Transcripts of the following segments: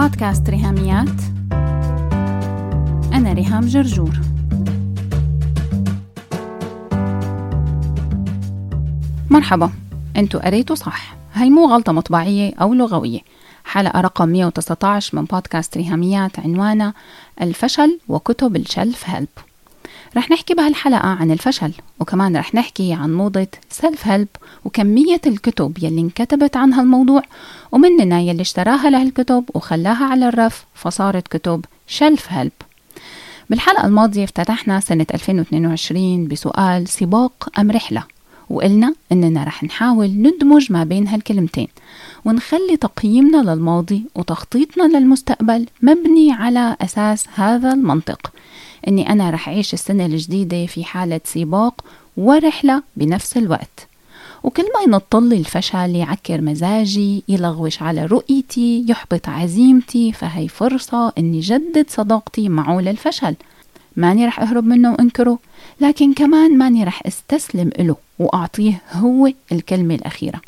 بودكاست ريهاميات. أنا ريهام جرجور. مرحبا. أنتوا قريتوا صح. هاي مو غلطة مطبعية أو لغوية. حلقة رقم 119 من بودكاست ريهاميات عنوانها الفشل وكتب ال self help رح نحكي بهالحلقة عن الفشل وكمان رح نحكي عن موضة self help وكمية الكتب يلي انكتبت عن هالموضوع ومننا يلي اشتراها لهالكتب وخلاها على الرف فصارت كتب شلف هيلب بالحلقة الماضية افتتحنا سنة 2022 بسؤال سباق أم رحلة؟ وقلنا إننا رح نحاول ندمج ما بين هالكلمتين ونخلي تقييمنا للماضي وتخطيطنا للمستقبل مبني على أساس هذا المنطق. إني أنا رح أعيش السنة الجديدة في حالة سباق ورحلة بنفس الوقت. وكل ما ينطل الفشل يعكر مزاجي يلغوش على رؤيتي يحبط عزيمتي فهي فرصة إني جدد صداقتي معه للفشل. ماني رح أهرب منه وأنكره لكن كمان ماني رح أستسلم له وأعطيه هو الكلمة الأخيرة.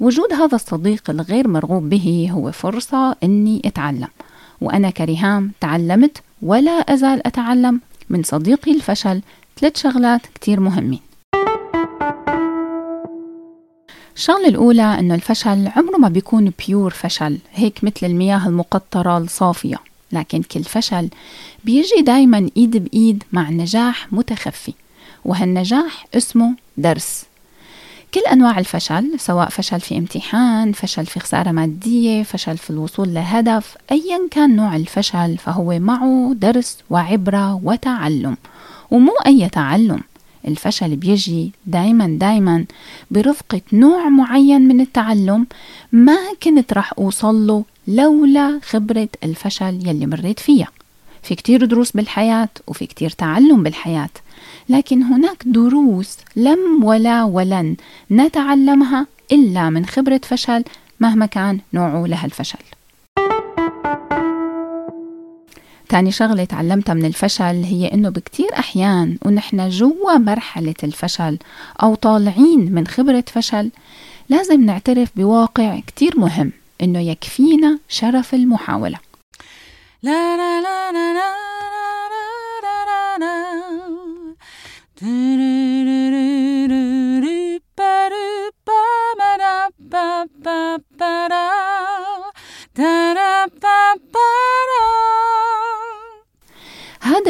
وجود هذا الصديق الغير مرغوب به هو فرصة إني أتعلم. وأنا كريهام تعلمت ولا أزال أتعلم من صديقي الفشل. ثلاث شغلات كتير مهمين. الشغلة الأولى أنه الفشل عمره ما بيكون بيور فشل هيك مثل المياه المقطرة الصافية. لكن كل فشل بيجي دايما إيد بإيد مع نجاح متخفي وهالنجاح اسمه درس. كل أنواع الفشل سواء فشل في امتحان فشل في خسارة مادية فشل في الوصول لهدف أيا كان نوع الفشل فهو معه درس وعبرة وتعلم ومو أي تعلم. الفشل بيجي دايما دايما برفقة نوع معين من التعلم ما كنت رح أوصل له لولا خبرة الفشل يلي مريت فيها. في كتير دروس بالحياة وفي كتير تعلم بالحياة لكن هناك دروس لم ولا ولن نتعلمها إلا من خبرة فشل مهما كان نوعه لها تاني شغلة تعلمتها من الفشل هي إنه بكتير أحيان ونحن جوا مرحلة الفشل أو طالعين من خبرة فشل لازم نعترف بواقع كتير مهم إنه يكفينا شرف المحاولة. لا لا لا لا لا.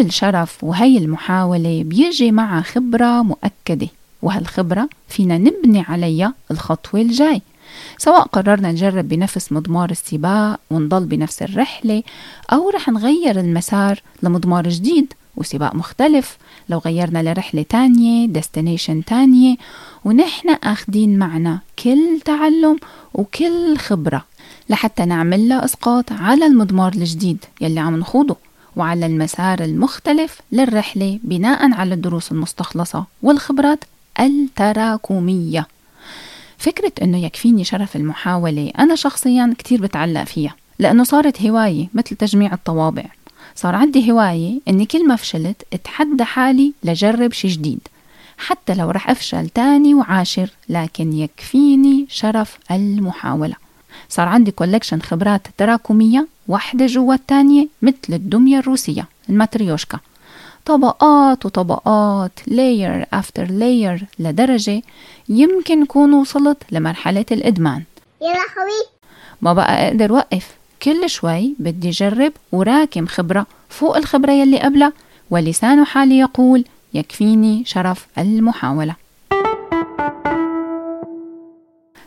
الشرف وهي المحاولة بيجي مع خبرة مؤكدة. وهالخبرة فينا نبني عليها الخطوة الجاي. سواء قررنا نجرب بنفس مضمار السباق ونضل بنفس الرحلة أو رح نغير المسار لمضمار جديد وسباق مختلف. لو غيرنا لرحلة تانية ديستنيشن تانية ونحن أخدين معنا كل تعلم وكل خبرة لحتى نعمل لها إسقاط على المضمار الجديد يلي عم نخوضه. وعلى المسار المختلف للرحلة بناء على الدروس المستخلصة والخبرات التراكمية. فكرة إنه يكفيني شرف المحاولة أنا شخصيا كتير بتعلق فيها لأنه صارت هواية مثل تجميع الطوابع. صار عندي هواية إني كل ما فشلت أتحدى حالي لجرب شي جديد حتى لو رح أفشل تاني وعاشر لكن يكفيني شرف المحاولة. صار عندي كولكشن خبرات تراكمية واحدة جوا التانية مثل الدمية الروسية الماتريوشكا. طبقات وطبقات layer after layer لدرجة يمكن كون وصلت لمرحلة الإدمان. يا لهوي ما بقى أقدر وقف. كل شوي بدي جرب وراكم خبرة فوق الخبرة يلي قبلها ولسان حالي يقول يكفيني شرف المحاولة.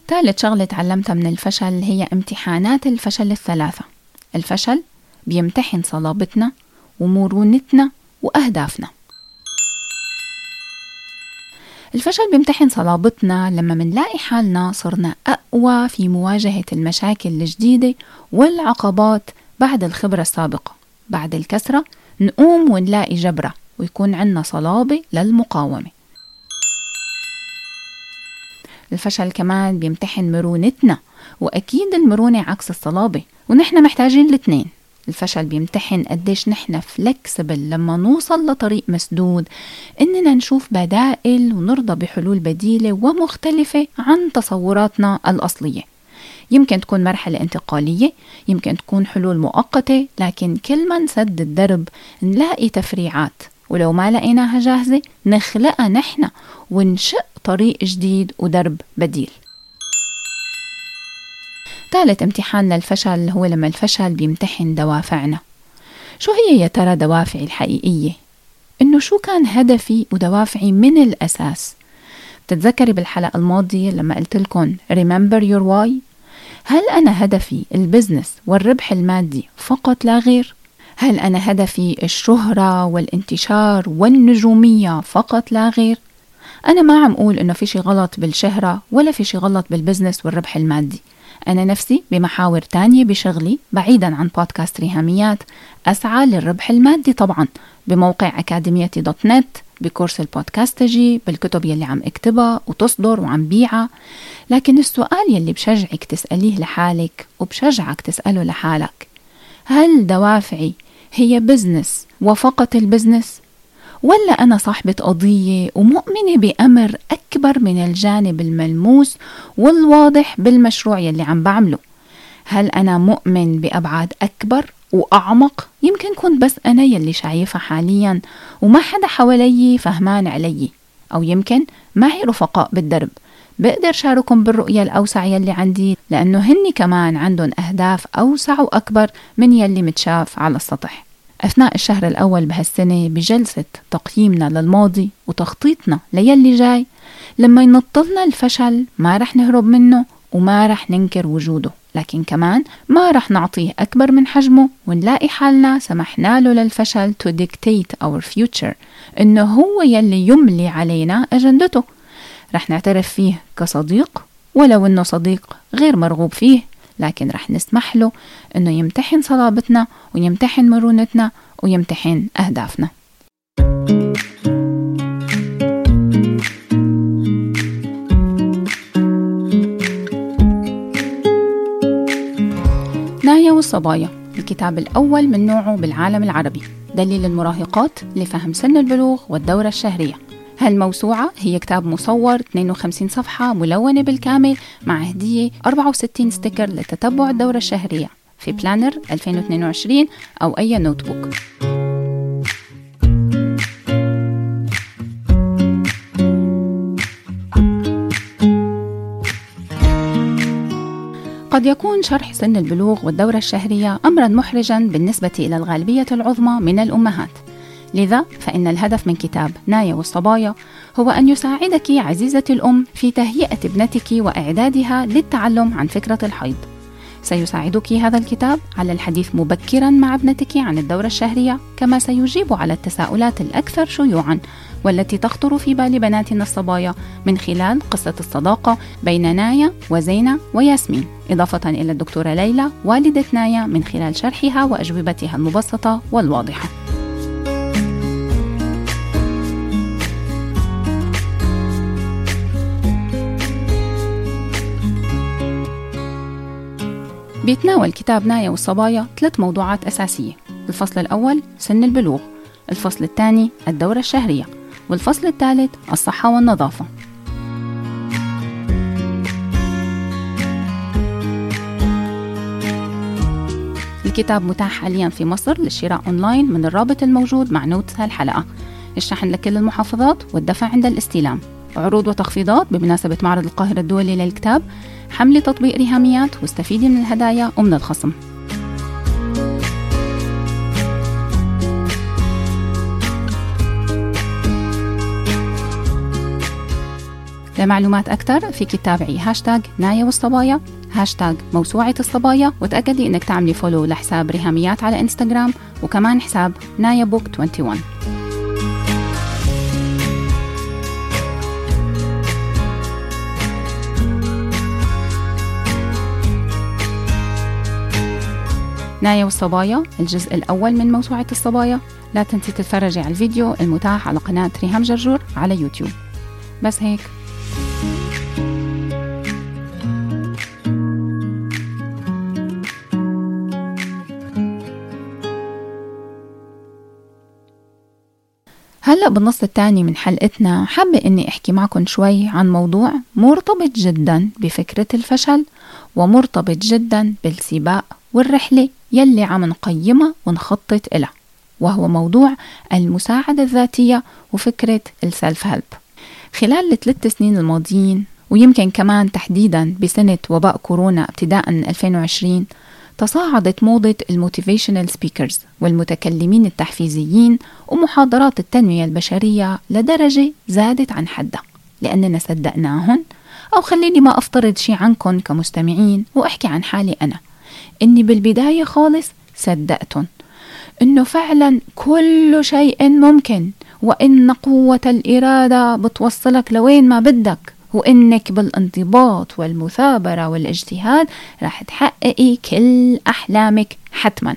ثالث شغلة تعلمتها من الفشل هي امتحانات الفشل الثلاثة. الفشل بيمتحن صلابتنا ومرونتنا وأهدافنا. الفشل بيمتحن صلابتنا لما منلاقي حالنا صرنا أقوى في مواجهة المشاكل الجديدة والعقبات بعد الخبرة السابقة. بعد الكسرة نقوم ونلاقي جبرة ويكون عنا صلابة للمقاومة. الفشل كمان بيمتحن مرونتنا وأكيد المرونة عكس الصلابة ونحن محتاجين الاثنين. الفشل بيمتحن قديش نحن فلكسبل لما نوصل لطريق مسدود إننا نشوف بدائل ونرضى بحلول بديلة ومختلفة عن تصوراتنا الأصلية. يمكن تكون مرحلة انتقالية يمكن تكون حلول مؤقتة لكن كل ما نسد الدرب نلاقي تفريعات. ولو ما لقيناها جاهزة نخلقها نحن ونشق طريق جديد ودرب بديل. ثالث امتحان للفشل هو لما الفشل بيمتحن دوافعنا شو هي يا ترى دوافعي الحقيقية؟ إنه شو كان هدفي ودوافعي من الأساس؟ بتتذكري بالحلقة الماضية لما قلت لكم remember your why؟ هل أنا هدفي البزنس والربح المادي فقط لا غير؟ هل أنا هدفي الشهرة والانتشار والنجومية فقط لا غير؟ أنا ما عم أقول إنه في شي غلط بالشهرة ولا في شي غلط بال business والربح المادي أنا نفسي بمحاور تانية بشغلي بعيدا عن بودكاست ريهاميات أسعى للربح المادي طبعا بموقع أكاديميتي dot net بكورس البودكاستجي بالكتب يلي عم اكتبها وتصدر وعم بيعها. لكن السؤال يلي بشجعك تسأليه لحالك وبشجعك تسأله لحالك هل دوافعي هي business وفقط ال business ولا أنا صاحبة قضية ومؤمنة بأمر أكبر من الجانب الملموس والواضح بالمشروع يلي عم بعمله؟ هل أنا مؤمن بأبعاد أكبر وأعمق؟ يمكن كنت بس أنا يلي شايفها حاليا وما حدا حوالي فهمان علي. أو يمكن معي رفقاء بالدرب. بقدر شاركهم بالرؤية الأوسع يلي عندي لأنه هني كمان عندهم أهداف أوسع وأكبر من يلي متشاف على السطح. أثناء الشهر الأول بهالسنة بجلسة تقييمنا للماضي وتخطيطنا ليلي جاي لما ينطلنا الفشل ما رح نهرب منه وما رح ننكر وجوده لكن كمان ما رح نعطيه أكبر من حجمه ونلاقي حالنا سمحنا له للفشل to dictate our future إنه هو يلي يملي علينا أجندته. رح نعترف فيه كصديق ولو إنه صديق غير مرغوب فيه. لكن رح نسمح له إنه يمتحن صلابتنا ويمتحن مرونتنا ويمتحن أهدافنا. نايا والصبايا الكتاب الأول من نوعه بالعالم العربي. دليل المراهقات لفهم سن البلوغ والدورة الشهرية. هالموسوعة هي كتاب مصور 52 صفحة ملونة بالكامل مع هدية 64 sticker لتتبع الدورة الشهرية في planner 2022 أو أي notebook قد يكون شرح سن البلوغ والدورة الشهرية أمرا محرجا بالنسبة إلى الغالبية العظمى من الأمهات. لذا فإن الهدف من كتاب نايا والصبايا هو أن يساعدك عزيزتي الأم في تهيئة ابنتك وإعدادها للتعلم عن فكرة الحيض. سيساعدك هذا الكتاب على الحديث مبكرا مع ابنتك عن الدورة الشهرية كما سيجيب على التساؤلات الأكثر شيوعا والتي تخطر في بال بناتنا الصبايا من خلال قصة الصداقة بين نايا وزينة وياسمين. إضافة إلى الدكتورة ليلى والدة نايا من خلال شرحها وأجوبتها المبسطة والواضحة. بيتناول كتاب نايا والصبايا ثلاث موضوعات أساسية. الفصل الأول سن البلوغ. الفصل الثاني الدورة الشهرية. والفصل الثالث الصحة والنظافة. الكتاب متاح حاليا في مصر للشراء أونلاين من الرابط الموجود مع notes هالحلقة. الشحن لكل المحافظات والدفع عند الاستلام. عروض وتخفيضات بمناسبة معرض القاهرة الدولي للكتاب حملي تطبيق ريهاميات واستفيدي من الهدايا ومن الخصم. لمعلومات أكثر فيك تتابعي هاشتاج نايا والصبايا هاشتاج موسوعة الصبايا وتأكدي أنك تعملي follow لحساب ريهاميات على إنستغرام وكمان حساب نايا بوك 21 نايا والصبايا الجزء الأول من موسوعة الصبايا. لا تنسي تتفرجي على الفيديو المتاح على قناة ريهام جرجور على يوتيوب. بس هيك. هلأ بالنص الثاني من حلقتنا حابة إني أحكي معكم شوي عن موضوع مرتبط جدا بفكرة الفشل ومرتبط جدا بالسباق والرحلة. يلي عم نقيمها ونخطط إلها وهو موضوع المساعدة الذاتية وفكرة ال self help خلال الثلاث سنين الماضيين ويمكن كمان تحديدا بسنة وباء كورونا ابتداء من 2020 تصاعدت موضة ال motivational speakers والمتكلمين التحفيزيين ومحاضرات التنمية البشرية لدرجة زادت عن حدها. لأننا صدقناهن أو خليني ما أفترض شي عنكم كمستمعين وأحكي عن حالي أنا. إني بالبداية خالص صدقتن إنه فعلا كل شيء ممكن وإن قوة الإرادة بتوصلك لوين ما بدك وإنك بالانضباط والمثابرة والاجتهاد رح تحققي كل أحلامك حتما.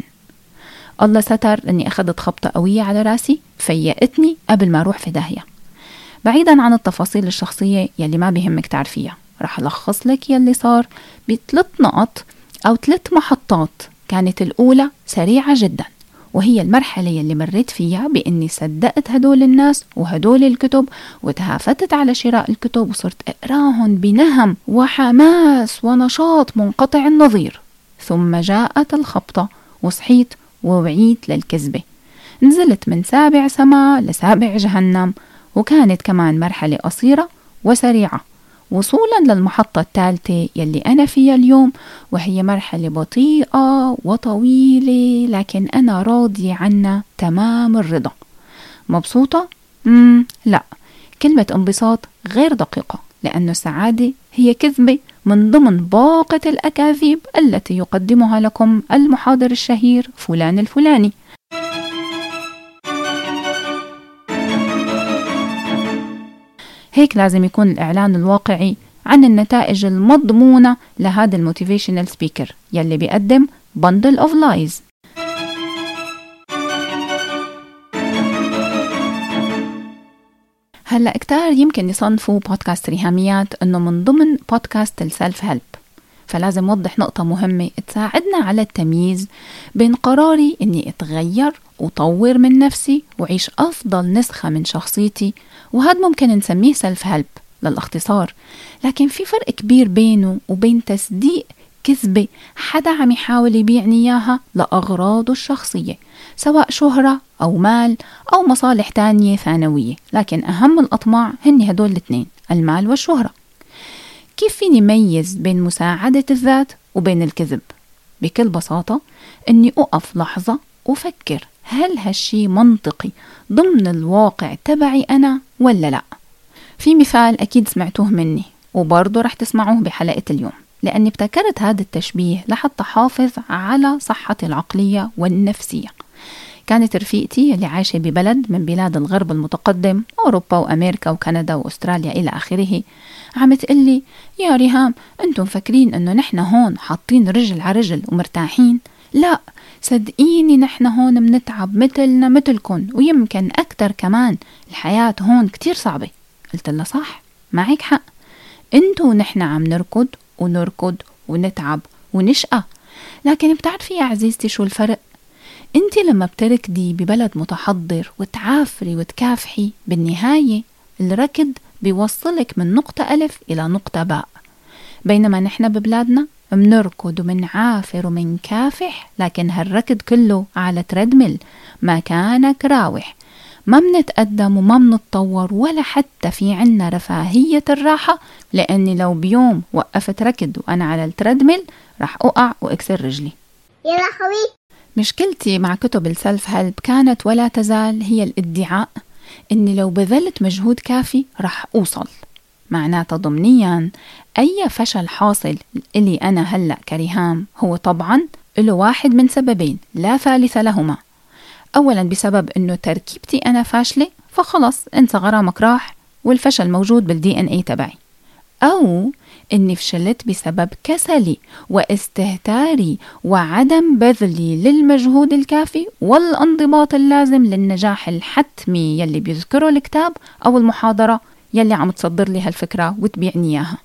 الله ستر أني أخذت خبطة قوية على رأسي فيقتني قبل ما أروح في داهية بعيدا عن التفاصيل الشخصية يلي ما بيهمك تعرفيها رح ألخص لك يلي صار بثلاث نقط أو ثلاث محطات كانت الأولى سريعة جدا وهي المرحلة يلي مريت فيها بإني صدقت هدول الناس وهدول الكتب وتهافتت على شراء الكتب وصرت أقراهم بنهم وحماس ونشاط منقطع النظير. ثم جاءت الخبطة وصحيت ووعيت للكذبة. نزلت من سابع سماء لسابع جهنم وكانت كمان مرحلة قصيرة وسريعة. وصولا للمحطة الثالثة يلي أنا فيها اليوم وهي مرحلة بطيئة وطويلة لكن أنا راضية عنها تمام الرضا. مبسوطة؟ مم لا. كلمة انبساط غير دقيقة لأن السعادة هي كذبة من ضمن باقة الأكاذيب التي يقدمها لكم المحاضر الشهير فلان الفلاني. هيك لازم يكون الإعلان الواقعي عن النتائج المضمونة لهذا ال motivational speaker يلي بيقدم bundle of lies هلأ كتار يمكن يصنفوا بودكاست ريهاميات إنه من ضمن بودكاست ال self help فلازم اوضح نقطة مهمة. تساعدنا على التمييز بين قراري إني أتغير وطور من نفسي وعيش أفضل نسخة من شخصيتي وهذا ممكن نسميه سلف هيلب للاختصار. لكن في فرق كبير بينه وبين تصديق كذبة حدا عم يحاول يبيعني إياها لأغراضه الشخصية سواء شهرة أو مال أو مصالح تانية ثانوية. لكن أهم الأطماع هن هدول الاثنين المال والشهرة. كيف فيني ميز بين مساعدة الذات وبين الكذب؟ بكل بساطة إني أقف لحظة وفكر هل هالشي منطقي ضمن الواقع تبعي أنا ولا لأ؟ في مثال أكيد سمعتوه مني وبرضه رح تسمعوه بحلقة اليوم لأني ابتكرت هذا التشبيه لحتى حافظ على صحتي العقلية والنفسية كانت رفيقتي اللي عايشة ببلد من بلاد الغرب المتقدم أوروبا وأمريكا وكندا وأستراليا إلى آخره. عم تقلي يا ريهام أنتم فاكرين أنه نحن هون حاطين رجل على رجل ومرتاحين؟ لا صدقيني نحن هون منتعب مثلنا مثلكن ويمكن أكتر كمان. الحياة هون كتير صعبة. قلت لها صح معك حق. أنتو ونحن عم نركض ونركض ونتعب ونشقى. لكن بتعرفي يا عزيزتي شو الفرق؟ أنت لما بتركضي ببلد متحضر وتعافري وتكافحي بالنهاية الركض بيوصلك من نقطة ألف إلى نقطة باء. بينما نحن ببلادنا منركض ومنعافر ومنكافح لكن هالركض كله على treadmill مكانك راوح. ما منتقدم وما منتطور ولا حتى في عنا رفاهية الراحة لأني لو بيوم وقفت ركض وأنا على ال treadmill رح أقع وأكسر رجلي. يا لهوي مشكلتي مع كتب ال self help كانت ولا تزال هي الادعاء إني لو بذلت مجهود كافي رح أوصل. معناتها ضمنيا أي فشل حاصل إلي أنا هلأ كريهام هو طبعا له واحد من سببين لا ثالث لهما. أولا بسبب أنه تركيبتي أنا فاشلة فخلص انسى غرامك راح والفشل موجود بالدي ان اي تبعي. أو إني فشلت بسبب كسلي واستهتاري وعدم بذلي للمجهود الكافي والانضباط اللازم للنجاح الحتمي يلي بيذكره الكتاب أو المحاضرة يلي عم تصدر لي هالفكرة وتبيعني إياها.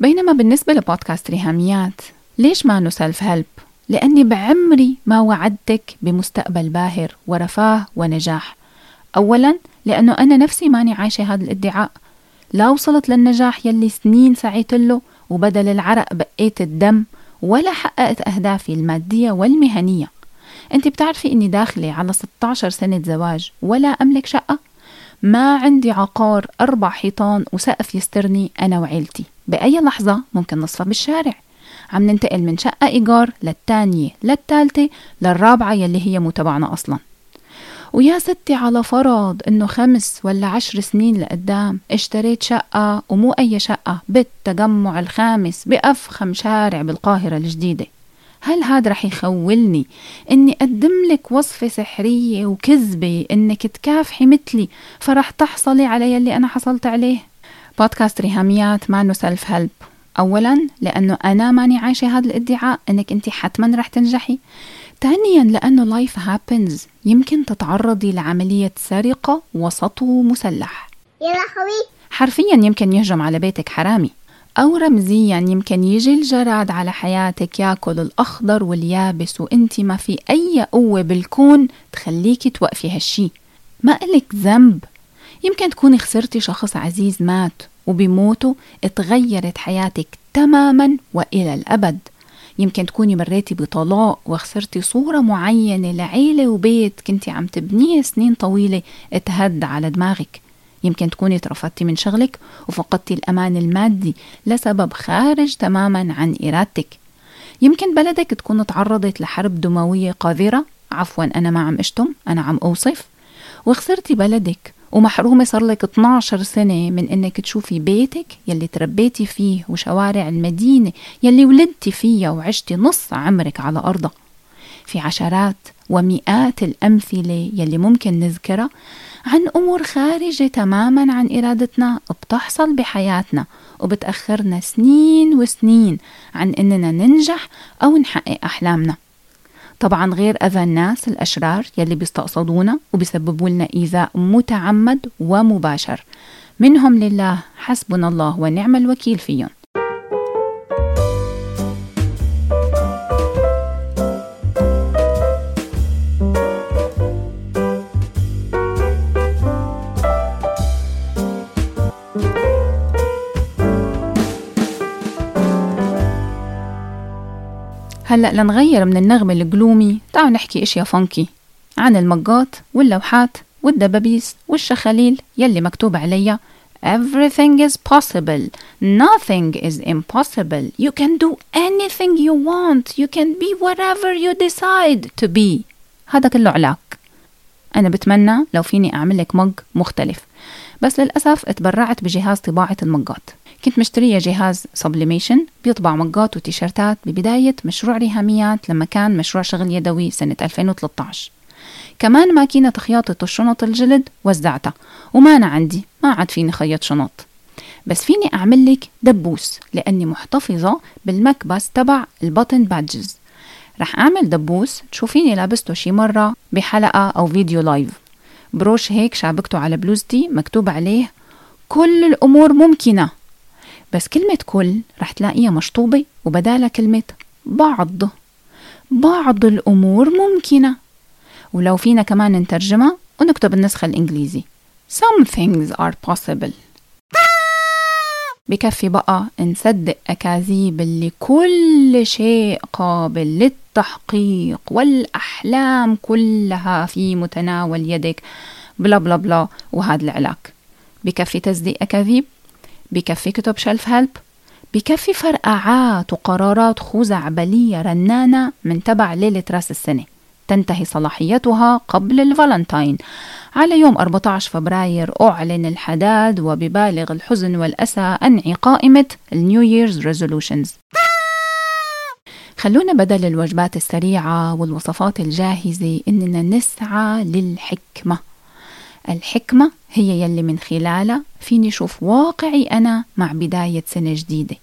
بينما بالنسبة لبودكاست ريهاميات ليش ما سيلف هيلب لأني بعمري ما وعدتك بمستقبل باهر ورفاه ونجاح. أولا لأنه أنا نفسي ماني عايشة هذا الادعاء. لا وصلت للنجاح يلي سنين سعيت له وبدل العرق بقيت الدم ولا حققت أهدافي المادية والمهنية. أنت بتعرفي أني داخلة على 16 سنة زواج ولا أملك شقة؟ ما عندي عقار أربع حيطان وسقف يسترني أنا وعيلتي. بأي لحظة ممكن نصفى بالشارع. عم ننتقل من شقة إيجار للتانية للتالتة للرابعة يلي هي مو تبعنا أصلاً. ويا ستي على فرض إنه خمس ولا عشر سنين لقدام اشتريت شقة ومو أي شقة بالتجمع الخامس بأفخم شارع بالقاهرة الجديدة. هل هذا رح يخولني إني أقدم لك وصفة سحرية وكذبة إنك تكافحي مثلي فرح تحصلي على يلي أنا حصلت عليه؟ بودكاست ريهاميات ما self help اولا لأنه أنا ماني عايشة هذا الادعاء إنك انت حتما رح تنجحي. ثانيا لأنه life happens يمكن تتعرضي لعملية سرقة وسطو مسلح. يا لهوي حرفيا يمكن يهجم على بيتك حرامي. أو رمزيا يمكن يجي الجراد على حياتك يأكل الأخضر واليابس وأنت ما في أي قوة بالكون تخليكي توقفي هالشي. ما إلك ذنب. يمكن تكوني خسرتي شخص عزيز مات وبموته اتغيرت حياتك تماما وإلى الأبد. يمكن تكوني مريتي بطلاق وخسرتي صورة معينة لعيلة وبيت كنتي عم تبنيه سنين طويلة اتهد على دماغك. يمكن تكوني ترفضتي من شغلك وفقدتي الأمان المادي لسبب خارج تماما عن إرادتك. يمكن بلدك تكون تعرضت لحرب دموية قذرة. عفوا أنا ما عم أشتم أنا عم أوصف. وخسرتي بلدك ومحرومة صار لك 12 سنة من إنك تشوفي بيتك يلي تربيتي فيه وشوارع المدينة يلي ولدتي فيها وعشتي نص عمرك على أرضها. في عشرات ومئات الأمثلة يلي ممكن نذكرها عن أمور خارجة تماما عن إرادتنا بتحصل بحياتنا وبتأخرنا سنين وسنين عن إننا ننجح أو نحقق أحلامنا. طبعا غير أذى الناس الأشرار يلي بيستقصدونا وبيسببوا لنا إيذاء متعمد ومباشر. منهم لله حسبنا الله ونعم الوكيل فيهم. هلأ لنغير من النغمة الجلومي تعالوا نحكي إشياء فانكي عن المجات واللوحات والدبابيس والشخاليل يلي مكتوب عليها Everything is possible. Nothing is impossible. You can do anything you want. You can be whatever you decide to be. هذا كله علاك. أنا بتمنى لو فيني أعمل لك مج مختلف. بس للأسف اتبرعت بجهاز طباعة المجات. كنت مشترية جهاز sublimation بيطبع مجات وتيشرتات ببداية مشروع ريهاميات لما كان مشروع شغل يدوي سنة 2013 كمان ماكينة خياطة الشنط الجلد وزعتها وما عندي ما عاد فيني خيط شنط. بس فيني أعمل لك دبوس لأني محتفظة بالمكبس تبع ال button badges رح أعمل دبوس تشوفيني لابسته شي مرة بحلقة أو فيديو live broche هيك شابكته على بلوزتي مكتوب عليه كل الأمور ممكنة. بس كلمة كل رح تلاقيها مشطوبة وبدالها كلمة بعض. بعض الأمور ممكنة. ولو فينا كمان نترجمها ونكتب النسخة الإنجليزي. Some things are possible. بكفي بقى نصدق أكاذيب اللي كل شيء قابل للتحقيق والأحلام كلها في متناول يدك. بلا بلا بلا وهذا العلاك بكفي تصديق أكاذيب بكفي كتب self help؟ بكفي فرقعات وقرارات خزعبلية رنانة من تبع ليلة راس السنة. تنتهي صلاحيتها قبل الفالنتاين. على يوم 14 فبراير أعلن الحداد وببالغ الحزن والأسى أنعي قائمة ال New Year's resolutions. خلونا بدل الوجبات السريعة والوصفات الجاهزة إننا نسعى للحكمة. الحكمة هي يلي من خلالها فيني شوف واقعي أنا مع بداية سنة جديدة.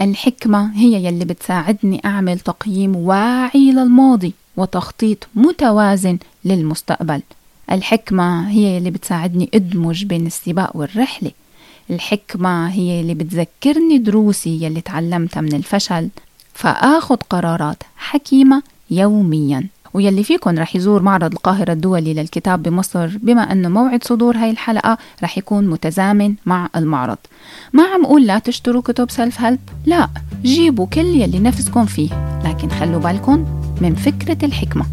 الحكمة هي يلي بتساعدني أعمل تقييم واعي للماضي وتخطيط متوازن للمستقبل. الحكمة هي يلي بتساعدني أدمج بين السباق والرحلة. الحكمة هي اللي بتذكرني دروسي يلي تعلمتها من الفشل. فآخذ قرارات حكيمة يوميا. ويلي فيكن رح يزور معرض القاهرة الدولي للكتاب بمصر بما أنه موعد صدور هاي الحلقة رح يكون متزامن مع المعرض. ما عم أقول لا تشتروا كتب سيلف هيلب لا جيبوا كل يلي نفسكم فيه لكن خلوا بالكم من فكرة الحكمة.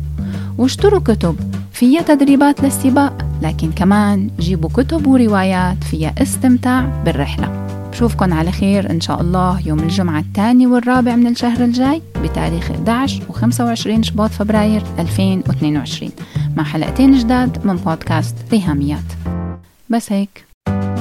واشتروا كتب فيها تدريبات للسباق لكن كمان جيبوا كتب وروايات فيها استمتاع بالرحلة. بشوفكن على خير إن شاء الله يوم الجمعة الثاني والرابع من الشهر الجاي بتاريخ 11 و 25 شباط فبراير 2022 مع حلقتين جداد من بودكاست ريهاميات. بس هيك.